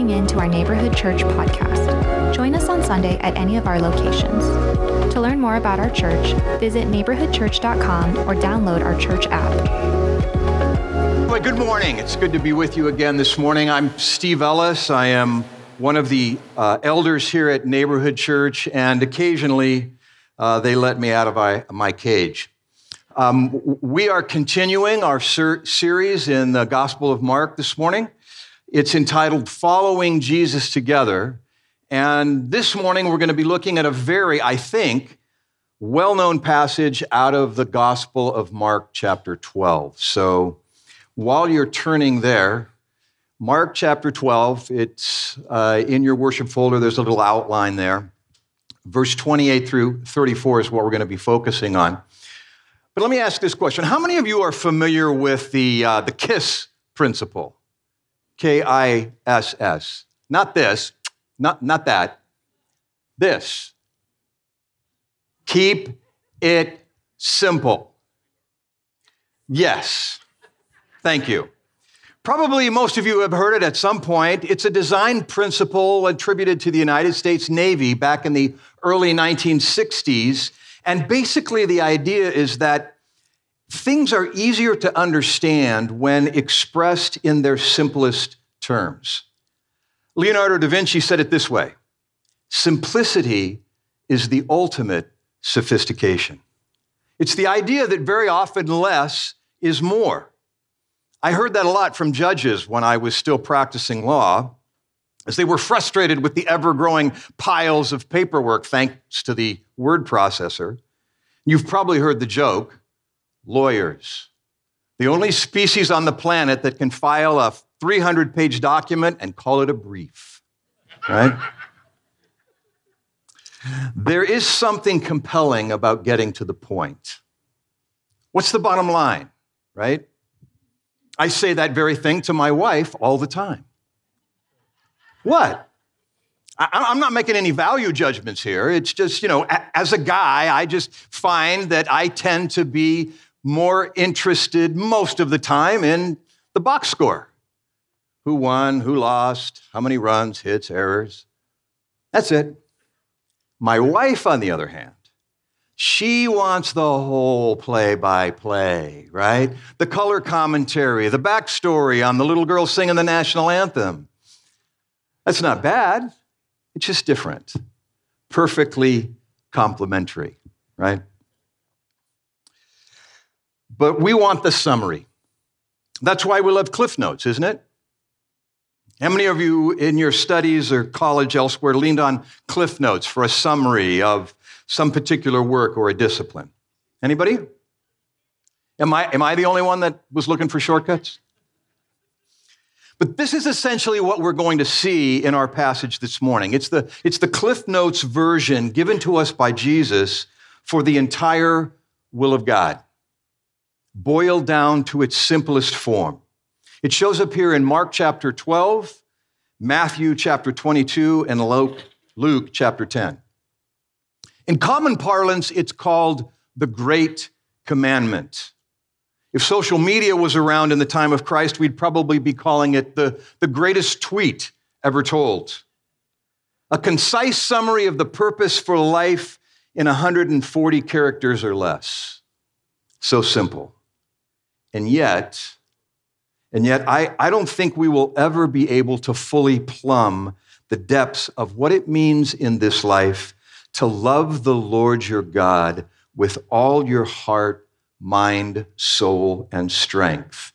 tuning in to our Neighborhood Church podcast. Join us on Sunday at any of our locations. To learn more about our church, visit neighborhoodchurch.com or download our church app. Well, good morning. It's good to be with you again this morning. I'm Steve Ellis. I am one of the uh, elders here at Neighborhood Church, and occasionally uh, they let me out of my, my cage. Um, we are continuing our ser- series in the Gospel of Mark this morning. It's entitled Following Jesus Together. And this morning we're going to be looking at a very, I think, well known passage out of the Gospel of Mark, chapter 12. So while you're turning there, Mark chapter 12, it's uh, in your worship folder, there's a little outline there. Verse 28 through 34 is what we're going to be focusing on. But let me ask this question How many of you are familiar with the, uh, the KISS principle? K I S S. Not this, not, not that. This. Keep it simple. Yes. Thank you. Probably most of you have heard it at some point. It's a design principle attributed to the United States Navy back in the early 1960s. And basically, the idea is that things are easier to understand when expressed in their simplest terms. Leonardo da Vinci said it this way simplicity is the ultimate sophistication. It's the idea that very often less is more. I heard that a lot from judges when I was still practicing law, as they were frustrated with the ever growing piles of paperwork thanks to the word processor. You've probably heard the joke lawyers. The only species on the planet that can file a 300 page document and call it a brief, right? there is something compelling about getting to the point. What's the bottom line, right? I say that very thing to my wife all the time. What? I'm not making any value judgments here. It's just, you know, as a guy, I just find that I tend to be more interested most of the time in the box score who won, who lost, how many runs, hits, errors. That's it. My wife, on the other hand, she wants the whole play by play, right? The color commentary, the backstory on the little girl singing the national anthem. That's not bad, it's just different. Perfectly complementary, right? But we want the summary. That's why we love Cliff Notes, isn't it? How many of you in your studies or college elsewhere leaned on Cliff Notes for a summary of some particular work or a discipline? Anybody? Am I, am I the only one that was looking for shortcuts? But this is essentially what we're going to see in our passage this morning. It's the, it's the Cliff Notes version given to us by Jesus for the entire will of God boiled down to its simplest form. It shows up here in Mark chapter 12, Matthew chapter 22, and Luke, Luke chapter 10. In common parlance, it's called the Great Commandment. If social media was around in the time of Christ, we'd probably be calling it the, the greatest tweet ever told. A concise summary of the purpose for life in 140 characters or less. So simple. And yet, and yet, I, I don't think we will ever be able to fully plumb the depths of what it means in this life to love the Lord your God with all your heart, mind, soul, and strength,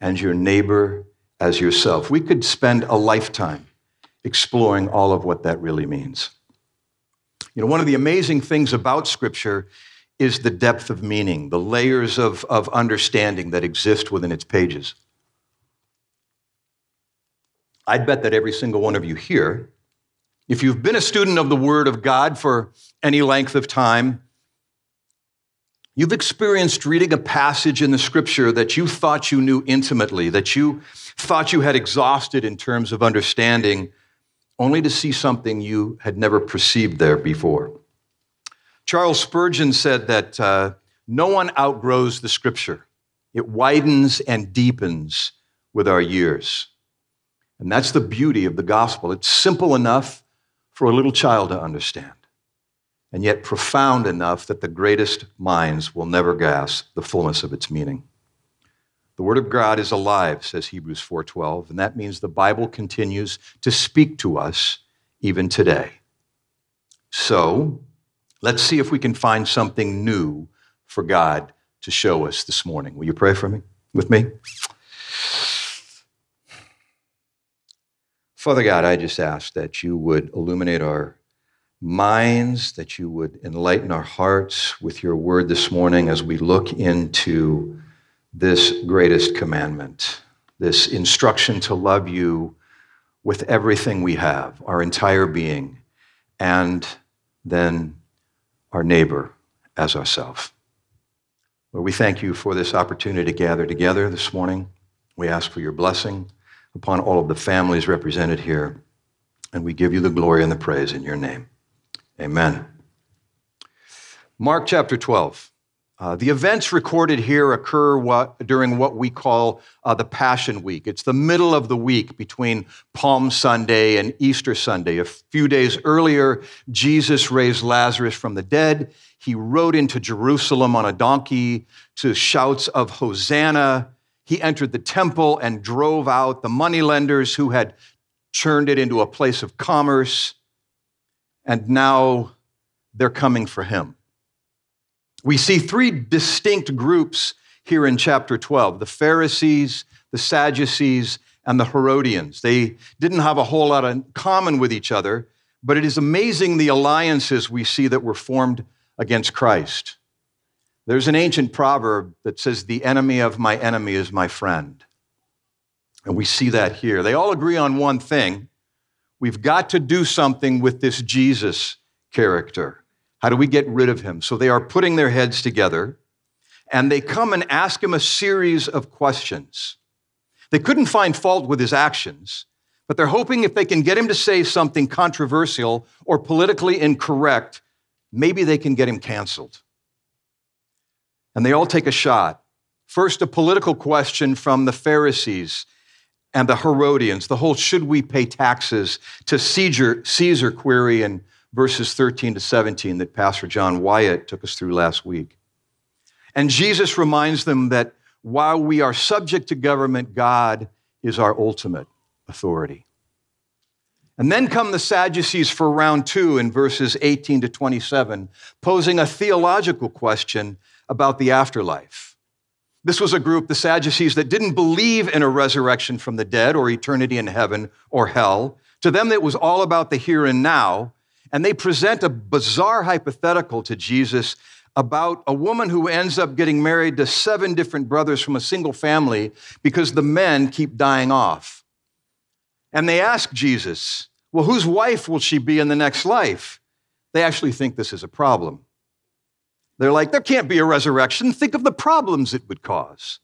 and your neighbor as yourself. We could spend a lifetime exploring all of what that really means. You know, one of the amazing things about Scripture is the depth of meaning, the layers of, of understanding that exist within its pages. I'd bet that every single one of you here, if you've been a student of the Word of God for any length of time, you've experienced reading a passage in the Scripture that you thought you knew intimately, that you thought you had exhausted in terms of understanding, only to see something you had never perceived there before. Charles Spurgeon said that uh, no one outgrows the scripture, it widens and deepens with our years. And that's the beauty of the gospel. It's simple enough for a little child to understand, and yet profound enough that the greatest minds will never grasp the fullness of its meaning. The word of God is alive, says Hebrews 4:12, and that means the Bible continues to speak to us even today. So, let's see if we can find something new for God to show us this morning. Will you pray for me with me? Father God, I just ask that you would illuminate our minds, that you would enlighten our hearts with your word this morning as we look into this greatest commandment, this instruction to love you with everything we have, our entire being, and then our neighbor as ourselves. Lord, we thank you for this opportunity to gather together this morning. We ask for your blessing upon all of the families represented here. And we give you the glory and the praise in your name. Amen. Mark chapter 12. Uh, the events recorded here occur what, during what we call uh, the Passion Week. It's the middle of the week between Palm Sunday and Easter Sunday. A few days earlier, Jesus raised Lazarus from the dead. He rode into Jerusalem on a donkey to shouts of Hosanna. He entered the temple and drove out the moneylenders who had turned it into a place of commerce. And now they're coming for him. We see three distinct groups here in chapter 12 the Pharisees, the Sadducees, and the Herodians. They didn't have a whole lot in common with each other, but it is amazing the alliances we see that were formed against Christ. There's an ancient proverb that says, The enemy of my enemy is my friend. And we see that here. They all agree on one thing we've got to do something with this Jesus character. How do we get rid of him? So they are putting their heads together and they come and ask him a series of questions. They couldn't find fault with his actions, but they're hoping if they can get him to say something controversial or politically incorrect, maybe they can get him canceled and they all take a shot. First, a political question from the Pharisees and the Herodians, the whole should we pay taxes to Caesar, Caesar query in verses 13 to 17 that Pastor John Wyatt took us through last week. And Jesus reminds them that while we are subject to government, God is our ultimate authority. And then come the Sadducees for round two in verses 18 to 27, posing a theological question about the afterlife. This was a group, the Sadducees, that didn't believe in a resurrection from the dead or eternity in heaven or hell. To them, it was all about the here and now. And they present a bizarre hypothetical to Jesus about a woman who ends up getting married to seven different brothers from a single family because the men keep dying off. And they ask Jesus, Well, whose wife will she be in the next life? They actually think this is a problem. They're like, there can't be a resurrection. Think of the problems it would cause.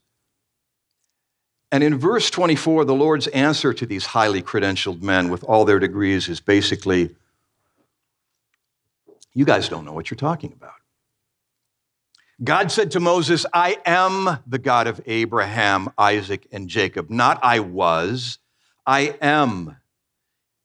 And in verse 24, the Lord's answer to these highly credentialed men with all their degrees is basically, you guys don't know what you're talking about. God said to Moses, I am the God of Abraham, Isaac, and Jacob. Not I was, I am.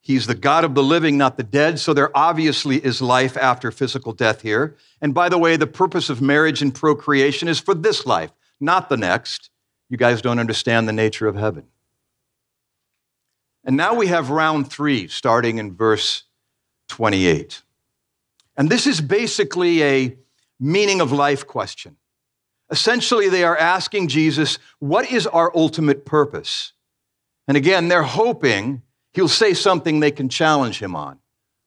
He's the God of the living, not the dead. So there obviously is life after physical death here. And by the way, the purpose of marriage and procreation is for this life, not the next. You guys don't understand the nature of heaven. And now we have round three, starting in verse 28. And this is basically a meaning of life question. Essentially, they are asking Jesus, What is our ultimate purpose? And again, they're hoping He'll say something they can challenge him on.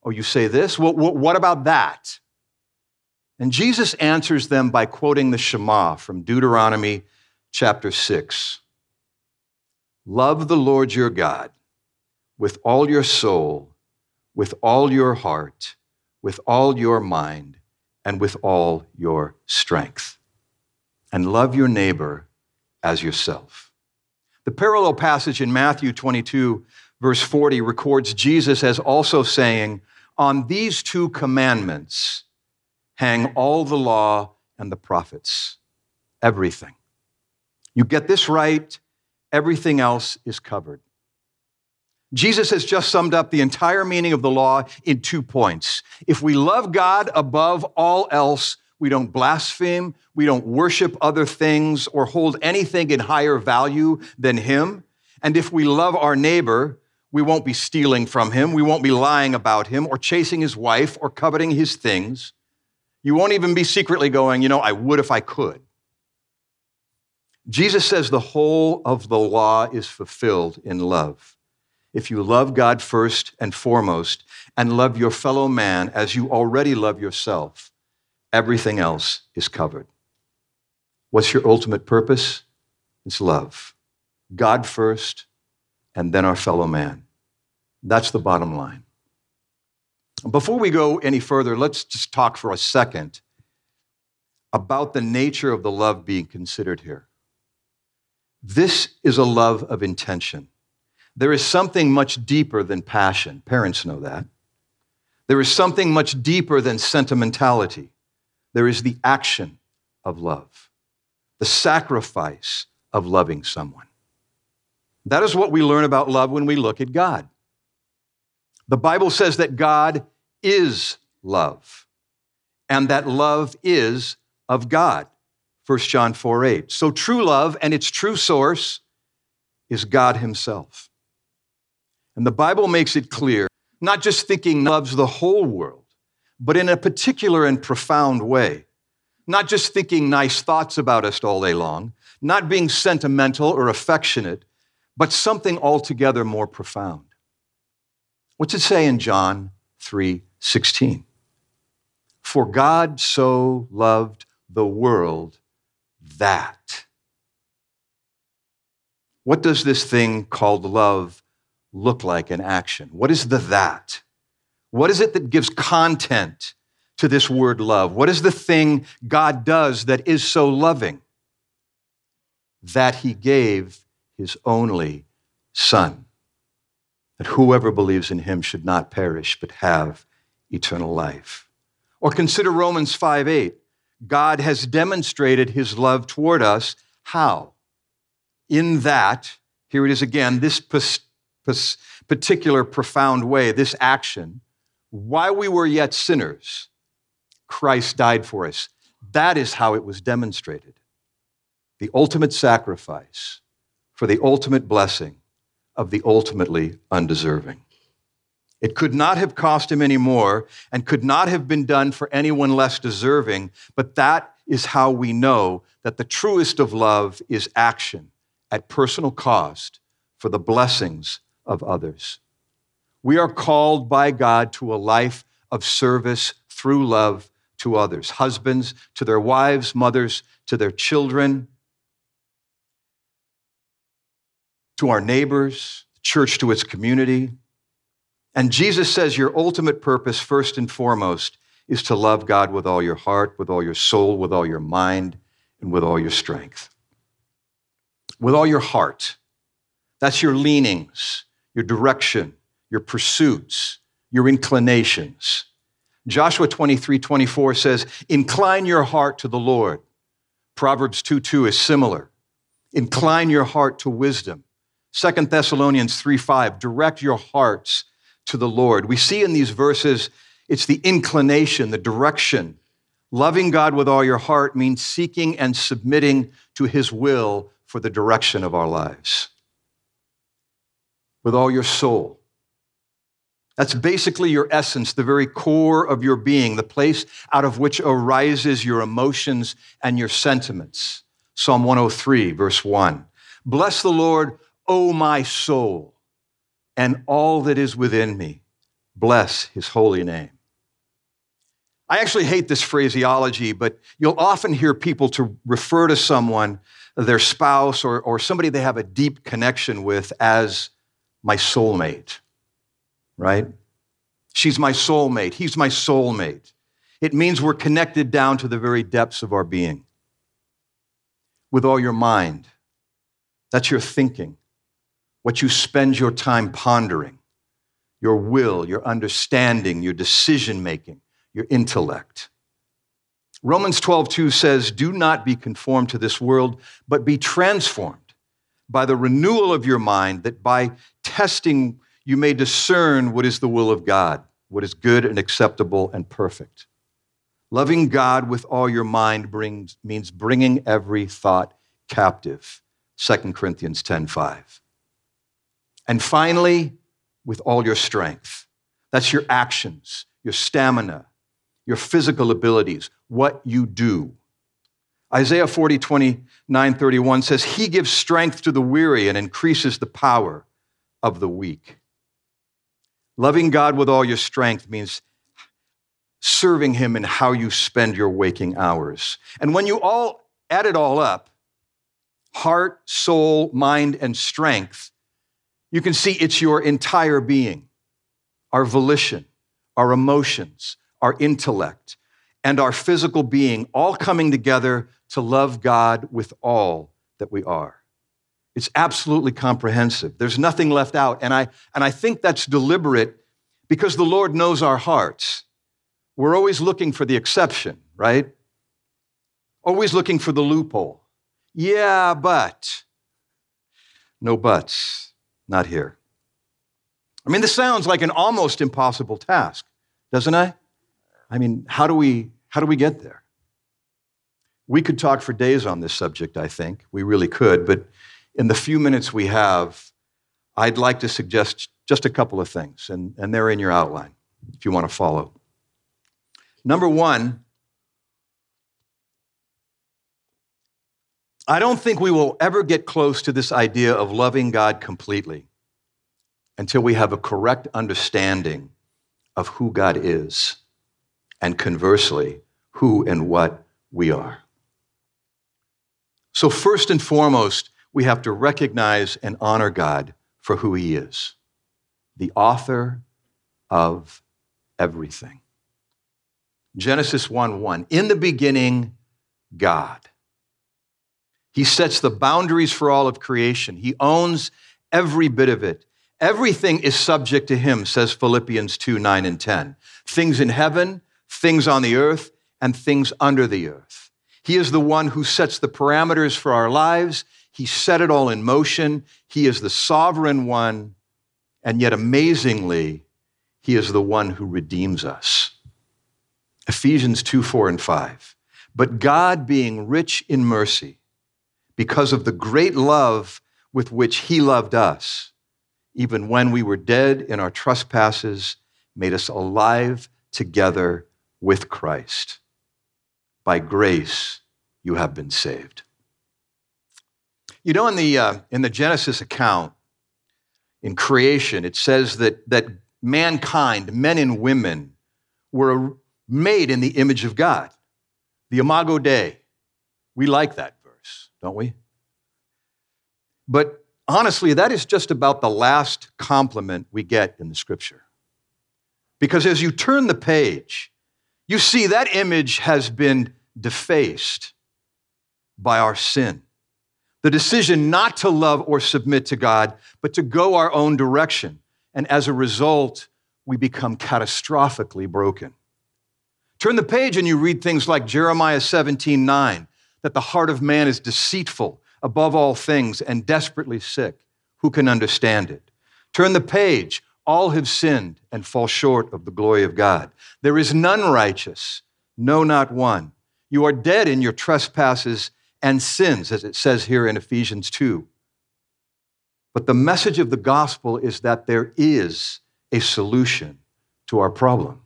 Oh, you say this? Well, what about that? And Jesus answers them by quoting the Shema from Deuteronomy chapter 6. Love the Lord your God with all your soul, with all your heart, with all your mind, and with all your strength. And love your neighbor as yourself. The parallel passage in Matthew 22 verse 40 records Jesus as also saying, On these two commandments hang all the law and the prophets, everything. You get this right, everything else is covered. Jesus has just summed up the entire meaning of the law in two points. If we love God above all else, we don't blaspheme, we don't worship other things or hold anything in higher value than Him. And if we love our neighbor, we won't be stealing from him, we won't be lying about him or chasing his wife or coveting his things. You won't even be secretly going, you know, I would if I could. Jesus says the whole of the law is fulfilled in love. If you love God first and foremost and love your fellow man as you already love yourself, everything else is covered. What's your ultimate purpose? It's love. God first and then our fellow man. That's the bottom line. Before we go any further, let's just talk for a second about the nature of the love being considered here. This is a love of intention. There is something much deeper than passion. Parents know that. There is something much deeper than sentimentality. There is the action of love, the sacrifice of loving someone. That is what we learn about love when we look at God. The Bible says that God is love, and that love is of God. 1 John 4 8. So true love and its true source is God Himself. And the Bible makes it clear, not just thinking loves the whole world, but in a particular and profound way. Not just thinking nice thoughts about us all day long, not being sentimental or affectionate, but something altogether more profound. What's it say in John 3 16? For God so loved the world that. What does this thing called love look like in action? What is the that? What is it that gives content to this word love? What is the thing God does that is so loving? That he gave his only son, that whoever believes in him should not perish but have eternal life. Or consider Romans 5 8. God has demonstrated his love toward us. How? In that, here it is again, this particular profound way, this action, while we were yet sinners, Christ died for us. That is how it was demonstrated. The ultimate sacrifice for the ultimate blessing of the ultimately undeserving. It could not have cost him any more and could not have been done for anyone less deserving, but that is how we know that the truest of love is action at personal cost for the blessings of others. We are called by God to a life of service through love to others husbands to their wives, mothers to their children, to our neighbors, church to its community, and Jesus says your ultimate purpose, first and foremost, is to love God with all your heart, with all your soul, with all your mind, and with all your strength. With all your heart. That's your leanings, your direction, your pursuits, your inclinations. Joshua 23 24 says, Incline your heart to the Lord. Proverbs 2 2 is similar. Incline your heart to wisdom. 2 Thessalonians 3 5, direct your hearts to the Lord. We see in these verses, it's the inclination, the direction. Loving God with all your heart means seeking and submitting to his will for the direction of our lives. With all your soul. That's basically your essence, the very core of your being, the place out of which arises your emotions and your sentiments. Psalm 103, verse 1. Bless the Lord, O my soul and all that is within me. Bless his holy name. I actually hate this phraseology, but you'll often hear people to refer to someone, their spouse, or, or somebody they have a deep connection with as my soulmate, right? She's my soulmate. He's my soulmate. It means we're connected down to the very depths of our being. With all your mind, that's your thinking what you spend your time pondering, your will, your understanding, your decision making, your intellect. Romans 12:2 says, "Do not be conformed to this world, but be transformed by the renewal of your mind, that by testing you may discern what is the will of God, what is good and acceptable and perfect. Loving God with all your mind brings, means bringing every thought captive. 2 Corinthians 10:5. And finally, with all your strength. That's your actions, your stamina, your physical abilities, what you do. Isaiah 40, 29, 31 says, He gives strength to the weary and increases the power of the weak. Loving God with all your strength means serving Him in how you spend your waking hours. And when you all add it all up, heart, soul, mind, and strength, you can see it's your entire being, our volition, our emotions, our intellect, and our physical being all coming together to love God with all that we are. It's absolutely comprehensive. There's nothing left out. And I, and I think that's deliberate because the Lord knows our hearts. We're always looking for the exception, right? Always looking for the loophole. Yeah, but. No buts. Not here. I mean, this sounds like an almost impossible task, doesn't it? I mean, how do we how do we get there? We could talk for days on this subject, I think. We really could, but in the few minutes we have, I'd like to suggest just a couple of things, and, and they're in your outline if you want to follow. Number one, I don't think we will ever get close to this idea of loving God completely until we have a correct understanding of who God is, and conversely, who and what we are. So, first and foremost, we have to recognize and honor God for who He is the author of everything. Genesis 1 1. In the beginning, God. He sets the boundaries for all of creation. He owns every bit of it. Everything is subject to him, says Philippians 2 9 and 10. Things in heaven, things on the earth, and things under the earth. He is the one who sets the parameters for our lives. He set it all in motion. He is the sovereign one. And yet, amazingly, he is the one who redeems us. Ephesians 2 4 and 5. But God, being rich in mercy, because of the great love with which he loved us, even when we were dead in our trespasses, made us alive together with Christ. By grace, you have been saved. You know, in the, uh, in the Genesis account, in creation, it says that, that mankind, men and women, were made in the image of God. The Imago Dei. We like that verse, don't we? But honestly, that is just about the last compliment we get in the scripture. Because as you turn the page, you see that image has been defaced by our sin. The decision not to love or submit to God, but to go our own direction. And as a result, we become catastrophically broken. Turn the page and you read things like Jeremiah 17 9 that the heart of man is deceitful above all things and desperately sick. Who can understand it? Turn the page. All have sinned and fall short of the glory of God. There is none righteous, no, not one. You are dead in your trespasses and sins, as it says here in Ephesians 2. But the message of the gospel is that there is a solution to our problem.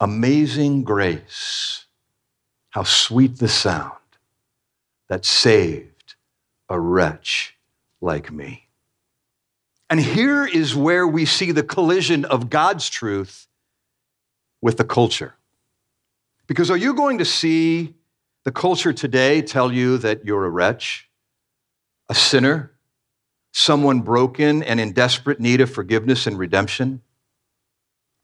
Amazing grace how sweet the sound that saved a wretch like me. And here is where we see the collision of God's truth with the culture. Because are you going to see the culture today tell you that you're a wretch, a sinner, someone broken and in desperate need of forgiveness and redemption?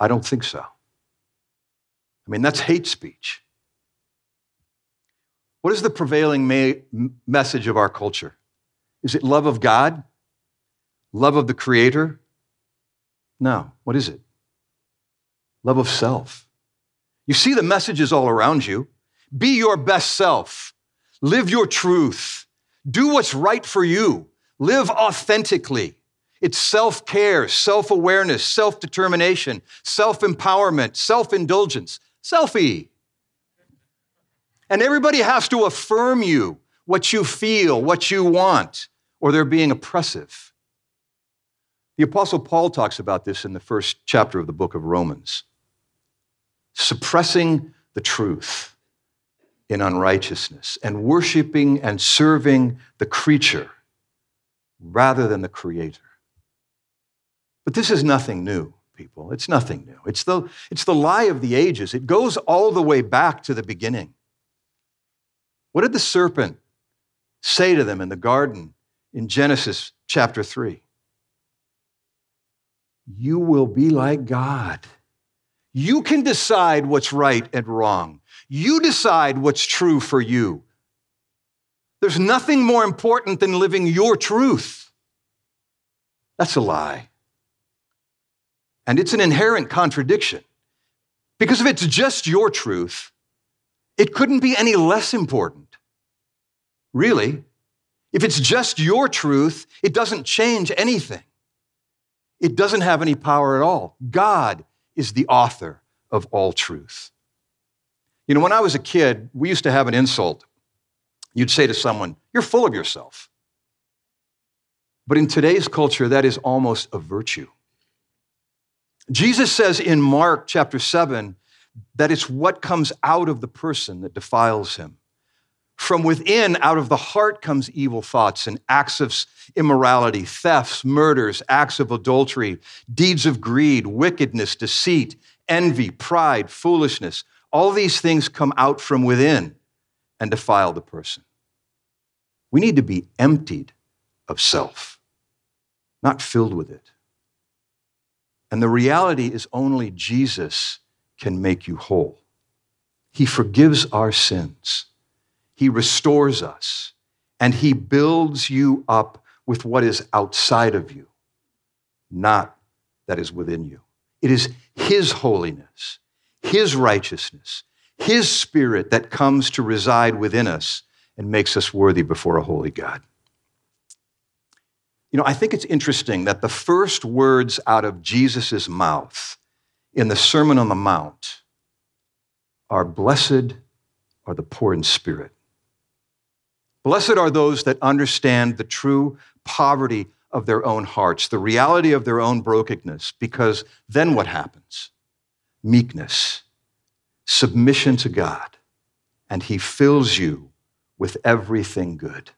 I don't think so. I mean, that's hate speech. What is the prevailing ma- message of our culture? Is it love of God? Love of the Creator? No. What is it? Love of self. You see the messages all around you. Be your best self. Live your truth. Do what's right for you. Live authentically. It's self care, self awareness, self determination, self empowerment, self indulgence, selfie. And everybody has to affirm you, what you feel, what you want, or they're being oppressive. The Apostle Paul talks about this in the first chapter of the book of Romans. Suppressing the truth in unrighteousness and worshiping and serving the creature rather than the creator. But this is nothing new, people. It's nothing new. It's the, it's the lie of the ages. It goes all the way back to the beginning. What did the serpent say to them in the garden in Genesis chapter 3? You will be like God. You can decide what's right and wrong. You decide what's true for you. There's nothing more important than living your truth. That's a lie. And it's an inherent contradiction. Because if it's just your truth, it couldn't be any less important. Really, if it's just your truth, it doesn't change anything. It doesn't have any power at all. God is the author of all truth. You know, when I was a kid, we used to have an insult. You'd say to someone, You're full of yourself. But in today's culture, that is almost a virtue. Jesus says in Mark chapter 7 that it's what comes out of the person that defiles him. From within, out of the heart, comes evil thoughts and acts of immorality, thefts, murders, acts of adultery, deeds of greed, wickedness, deceit, envy, pride, foolishness. All these things come out from within and defile the person. We need to be emptied of self, not filled with it. And the reality is only Jesus can make you whole. He forgives our sins, He restores us, and He builds you up with what is outside of you, not that is within you. It is His holiness, His righteousness, His Spirit that comes to reside within us and makes us worthy before a holy God. You know, I think it's interesting that the first words out of Jesus' mouth in the Sermon on the Mount are blessed are the poor in spirit. Blessed are those that understand the true poverty of their own hearts, the reality of their own brokenness, because then what happens? Meekness, submission to God, and He fills you with everything good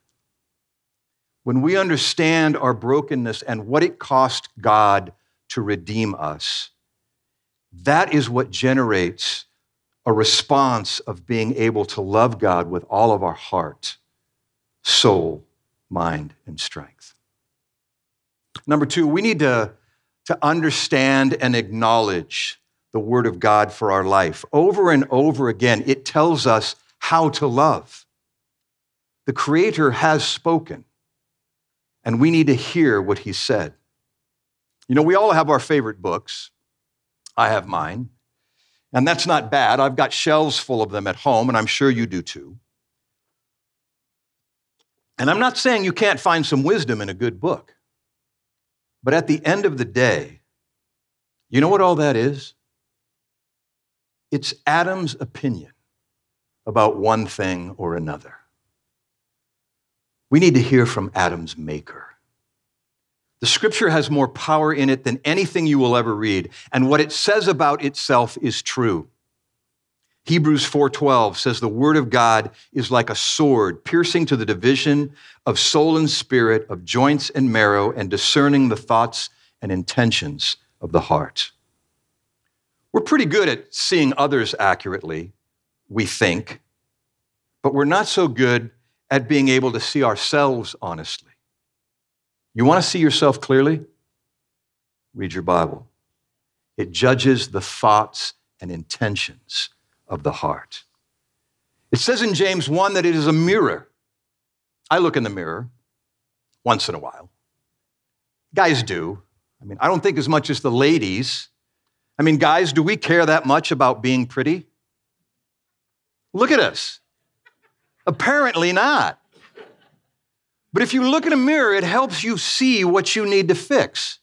when we understand our brokenness and what it cost God to redeem us, that is what generates a response of being able to love God with all of our heart, soul, mind, and strength. Number two, we need to, to understand and acknowledge the Word of God for our life. Over and over again, it tells us how to love. The Creator has spoken and we need to hear what he said. You know, we all have our favorite books. I have mine. And that's not bad. I've got shelves full of them at home, and I'm sure you do too. And I'm not saying you can't find some wisdom in a good book. But at the end of the day, you know what all that is? It's Adam's opinion about one thing or another. We need to hear from Adam's maker. The scripture has more power in it than anything you will ever read, and what it says about itself is true. Hebrews 4:12 says the word of God is like a sword piercing to the division of soul and spirit, of joints and marrow and discerning the thoughts and intentions of the heart. We're pretty good at seeing others accurately, we think, but we're not so good at being able to see ourselves honestly. You want to see yourself clearly? Read your Bible. It judges the thoughts and intentions of the heart. It says in James 1 that it is a mirror. I look in the mirror once in a while. Guys do. I mean, I don't think as much as the ladies. I mean, guys, do we care that much about being pretty? Look at us. Apparently not. But if you look in a mirror, it helps you see what you need to fix.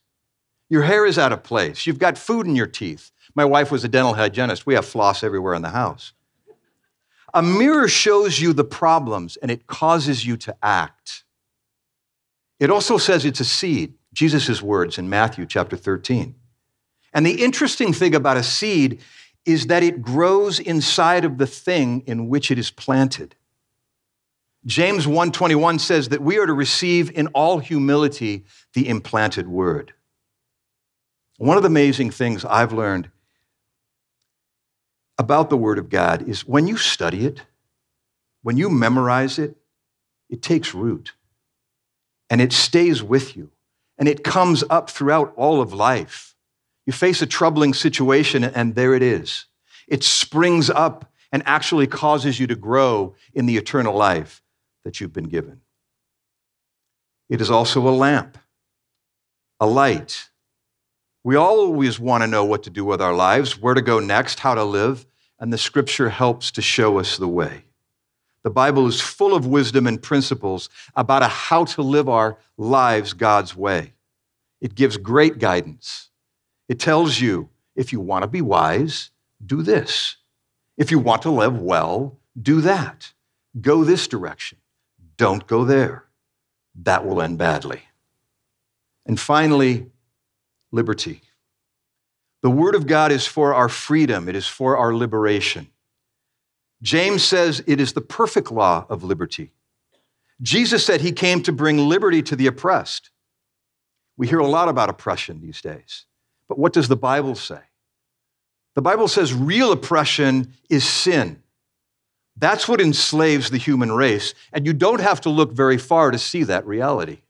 Your hair is out of place. You've got food in your teeth. My wife was a dental hygienist. We have floss everywhere in the house. A mirror shows you the problems and it causes you to act. It also says it's a seed, Jesus' words in Matthew chapter 13. And the interesting thing about a seed is that it grows inside of the thing in which it is planted. James 1:21 says that we are to receive in all humility the implanted word. One of the amazing things I've learned about the word of God is when you study it, when you memorize it, it takes root and it stays with you and it comes up throughout all of life. You face a troubling situation, and there it is. It springs up and actually causes you to grow in the eternal life that you've been given. It is also a lamp, a light. We always want to know what to do with our lives, where to go next, how to live, and the scripture helps to show us the way. The Bible is full of wisdom and principles about how to live our lives God's way. It gives great guidance. It tells you if you want to be wise, do this. If you want to live well, do that. Go this direction. Don't go there. That will end badly. And finally, liberty. The Word of God is for our freedom, it is for our liberation. James says it is the perfect law of liberty. Jesus said he came to bring liberty to the oppressed. We hear a lot about oppression these days. But what does the Bible say? The Bible says real oppression is sin. That's what enslaves the human race, and you don't have to look very far to see that reality.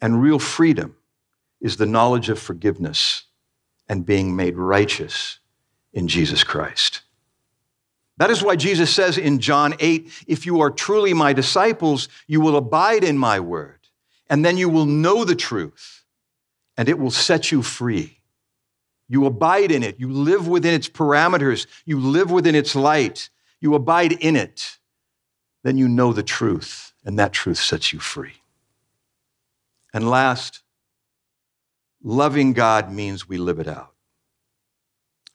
And real freedom is the knowledge of forgiveness and being made righteous in Jesus Christ. That is why Jesus says in John 8, if you are truly my disciples, you will abide in my word, and then you will know the truth and it will set you free. You abide in it. You live within its parameters. You live within its light. You abide in it. Then you know the truth, and that truth sets you free. And last, loving God means we live it out.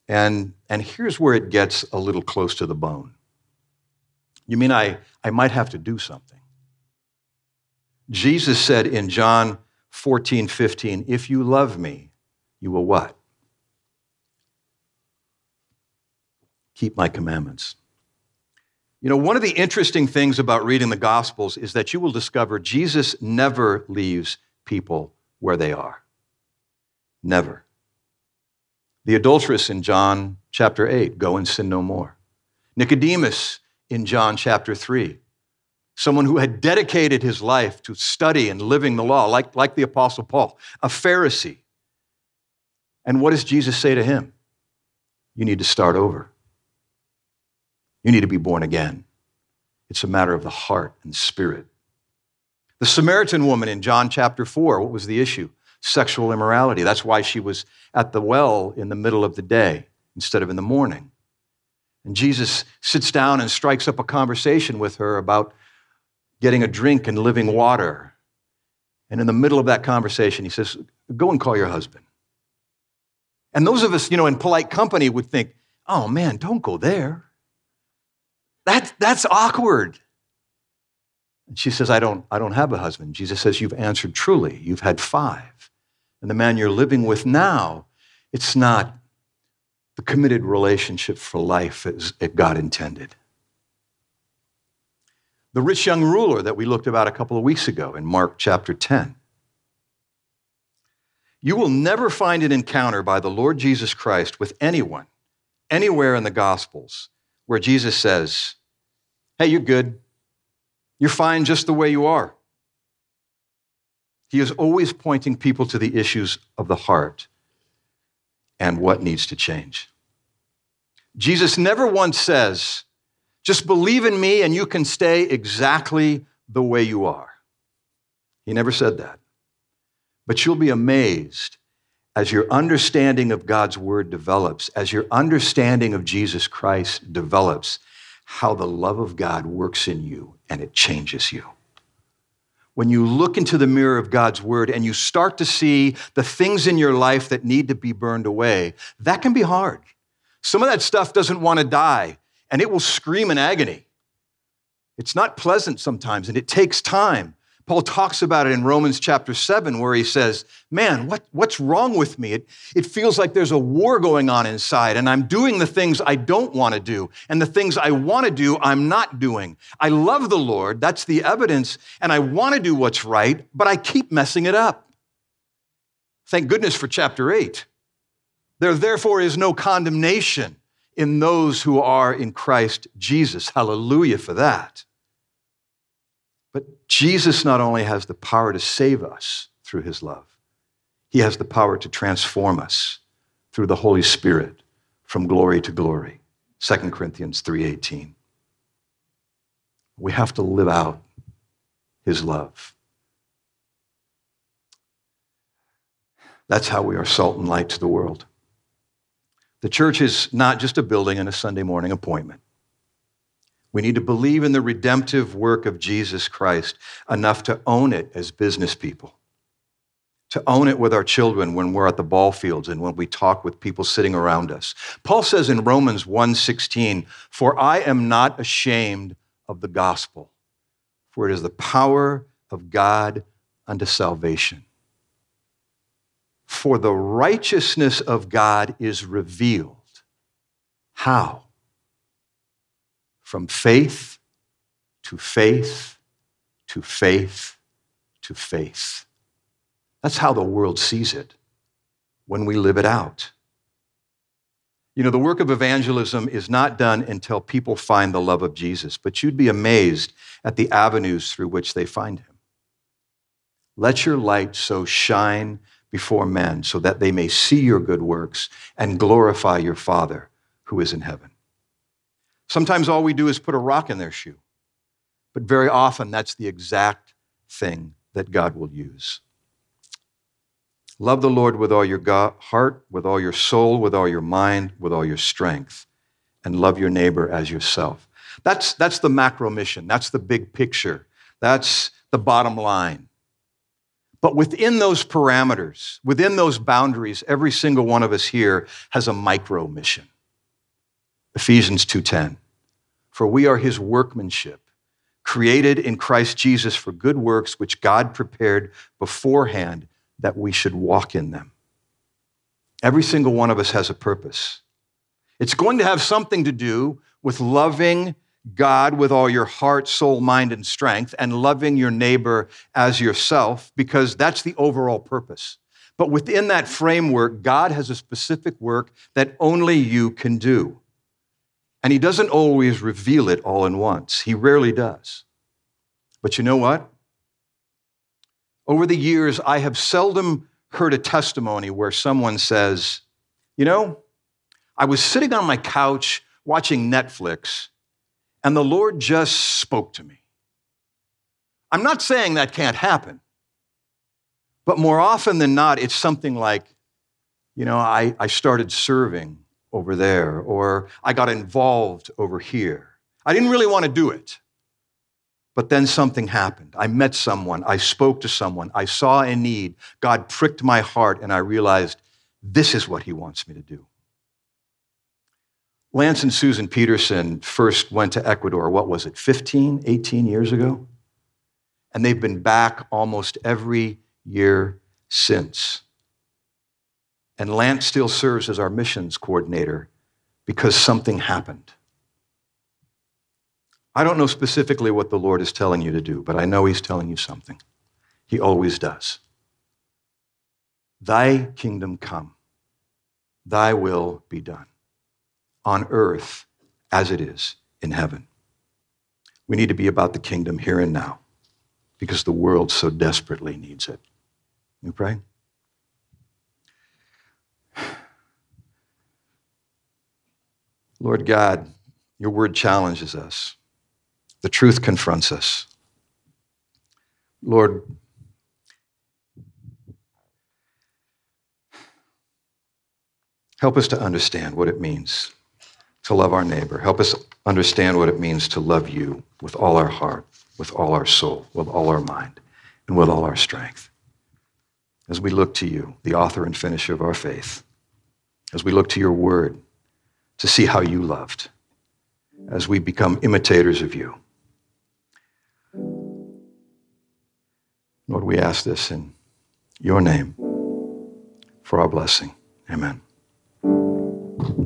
And, and here's where it gets a little close to the bone. You mean I, I might have to do something? Jesus said in John 14, 15, if you love me, you will what? Keep my commandments. You know, one of the interesting things about reading the Gospels is that you will discover Jesus never leaves people where they are. Never. The adulteress in John chapter 8, go and sin no more. Nicodemus in John chapter 3, someone who had dedicated his life to study and living the law, like, like the Apostle Paul, a Pharisee. And what does Jesus say to him? You need to start over. You need to be born again. It's a matter of the heart and spirit. The Samaritan woman in John chapter 4, what was the issue? Sexual immorality. That's why she was at the well in the middle of the day instead of in the morning. And Jesus sits down and strikes up a conversation with her about getting a drink and living water. And in the middle of that conversation, he says, Go and call your husband. And those of us, you know, in polite company would think, Oh man, don't go there. That, that's awkward. And she says, I don't, I don't have a husband. Jesus says, You've answered truly. You've had five. And the man you're living with now, it's not the committed relationship for life as God intended. The rich young ruler that we looked about a couple of weeks ago in Mark chapter 10. You will never find an encounter by the Lord Jesus Christ with anyone, anywhere in the Gospels, where Jesus says, Hey, you're good. You're fine just the way you are. He is always pointing people to the issues of the heart and what needs to change. Jesus never once says, just believe in me and you can stay exactly the way you are. He never said that. But you'll be amazed as your understanding of God's word develops, as your understanding of Jesus Christ develops, how the love of God works in you and it changes you. when you look into the mirror of God's word and you start to see the things in your life that need to be burned away, that can be hard. Some of that stuff doesn't want to die and it will scream in agony. It's not pleasant sometimes and it takes time. Paul talks about it in Romans chapter 7, where he says, Man, what, what's wrong with me? It, it feels like there's a war going on inside, and I'm doing the things I don't want to do, and the things I want to do, I'm not doing. I love the Lord, that's the evidence, and I want to do what's right, but I keep messing it up. Thank goodness for chapter 8. There therefore is no condemnation in those who are in Christ Jesus. Hallelujah for that. But Jesus not only has the power to save us through his love, he has the power to transform us through the Holy Spirit from glory to glory. 2 Corinthians 3:18. We have to live out his love. That's how we are salt and light to the world. The church is not just a building and a Sunday morning appointment. We need to believe in the redemptive work of Jesus Christ enough to own it as business people, to own it with our children when we're at the ball fields and when we talk with people sitting around us. Paul says in Romans 1:16, "For I am not ashamed of the gospel, for it is the power of God unto salvation." For the righteousness of God is revealed. How? From faith to faith to faith to faith. That's how the world sees it when we live it out. You know, the work of evangelism is not done until people find the love of Jesus, but you'd be amazed at the avenues through which they find him. Let your light so shine before men so that they may see your good works and glorify your Father who is in heaven. Sometimes all we do is put a rock in their shoe, but very often that's the exact thing that God will use. Love the Lord with all your God, heart, with all your soul, with all your mind, with all your strength, and love your neighbor as yourself. That's, that's the macro mission. That's the big picture. That's the bottom line. But within those parameters, within those boundaries, every single one of us here has a micro mission. Ephesians 2:10. For we are his workmanship, created in Christ Jesus for good works which God prepared beforehand that we should walk in them. Every single one of us has a purpose. It's going to have something to do with loving God with all your heart, soul, mind, and strength, and loving your neighbor as yourself, because that's the overall purpose. But within that framework, God has a specific work that only you can do. And he doesn't always reveal it all in once. He rarely does. But you know what? Over the years, I have seldom heard a testimony where someone says, You know, I was sitting on my couch watching Netflix, and the Lord just spoke to me. I'm not saying that can't happen, but more often than not, it's something like, you know, I, I started serving over there, or I got involved over here. I didn't really want to do it. But then something happened. I met someone, I spoke to someone, I saw a need. God pricked my heart, and I realized this is what He wants me to do. Lance and Susan Peterson first went to Ecuador, what was it, 15, 18 years ago? And they've been back almost every year since. And Lance still serves as our missions coordinator because something happened. I don't know specifically what the Lord is telling you to do, but I know He's telling you something. He always does. Thy kingdom come, thy will be done, on earth as it is in heaven. We need to be about the kingdom here and now because the world so desperately needs it. You pray? Lord God, your word challenges us. The truth confronts us. Lord, help us to understand what it means to love our neighbor. Help us understand what it means to love you with all our heart, with all our soul, with all our mind. and with all our strength. As we look to you, the author and finisher of our faith, as we look to your word to see how you loved, as we become imitators of you. Lord, we ask this in your name for our blessing. Amen.